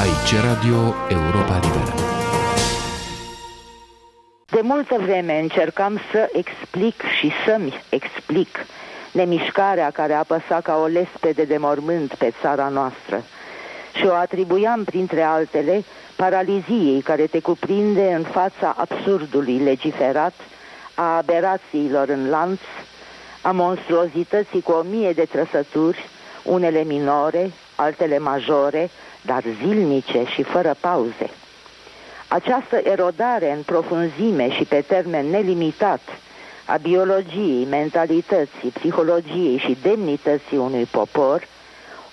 Aici Radio Europa Liberă. De multă vreme încercam să explic și să-mi explic nemișcarea care apăsa ca o lespede de mormânt pe țara noastră și o atribuiam, printre altele, paraliziei care te cuprinde în fața absurdului legiferat, a aberațiilor în lanț, a monstruozității cu o mie de trăsături, unele minore, altele majore, dar zilnice și fără pauze. Această erodare în profunzime și pe termen nelimitat a biologiei, mentalității, psihologiei și demnității unui popor,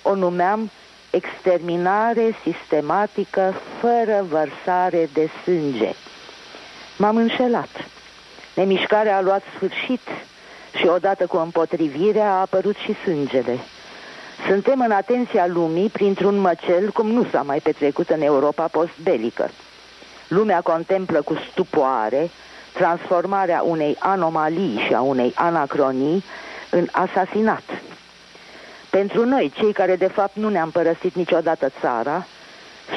o numeam exterminare sistematică fără vărsare de sânge. M-am înșelat. Nemișcarea a luat sfârșit și odată cu împotrivirea a apărut și sângele. Suntem în atenția lumii printr-un măcel cum nu s-a mai petrecut în Europa postbelică. Lumea contemplă cu stupoare transformarea unei anomalii și a unei anacronii în asasinat. Pentru noi, cei care de fapt nu ne-am părăsit niciodată țara,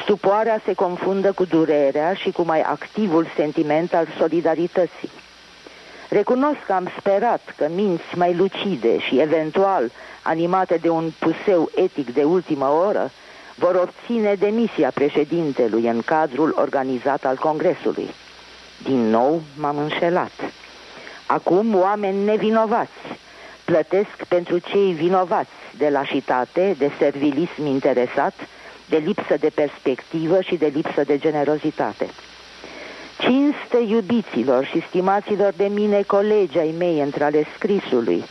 stupoarea se confundă cu durerea și cu mai activul sentiment al solidarității. Recunosc că am sperat că minți mai lucide și eventual animate de un puseu etic de ultimă oră vor obține demisia președintelui în cadrul organizat al Congresului. Din nou m-am înșelat. Acum oameni nevinovați plătesc pentru cei vinovați de lașitate, de servilism interesat, de lipsă de perspectivă și de lipsă de generozitate. Cinste iubiților și stimaților de mine colegi ai mei între ale scrisului,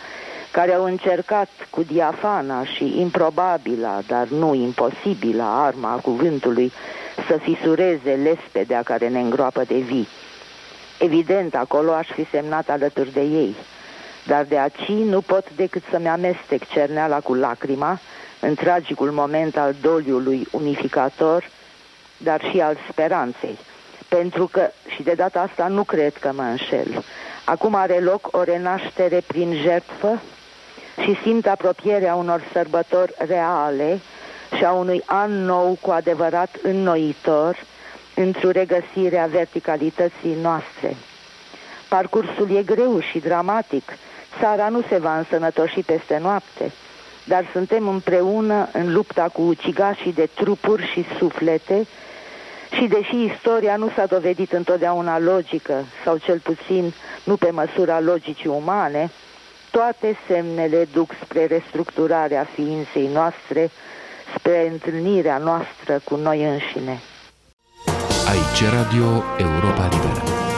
care au încercat cu diafana și improbabila, dar nu imposibila arma a cuvântului să fisureze lespedea care ne îngroapă de vii. Evident, acolo aș fi semnat alături de ei, dar de aici nu pot decât să-mi amestec cerneala cu lacrima în tragicul moment al doliului unificator, dar și al speranței. Pentru că, și de data asta nu cred că mă înșel, acum are loc o renaștere prin jertfă și simt apropierea unor sărbători reale și a unui an nou cu adevărat înnoitor într-o regăsire a verticalității noastre. Parcursul e greu și dramatic, țara nu se va însănătoși peste noapte, dar suntem împreună în lupta cu ucigașii de trupuri și suflete și deși istoria nu s-a dovedit întotdeauna logică, sau cel puțin nu pe măsura logicii umane, toate semnele duc spre restructurarea ființei noastre, spre întâlnirea noastră cu noi înșine. Aici Radio Europa Liberă.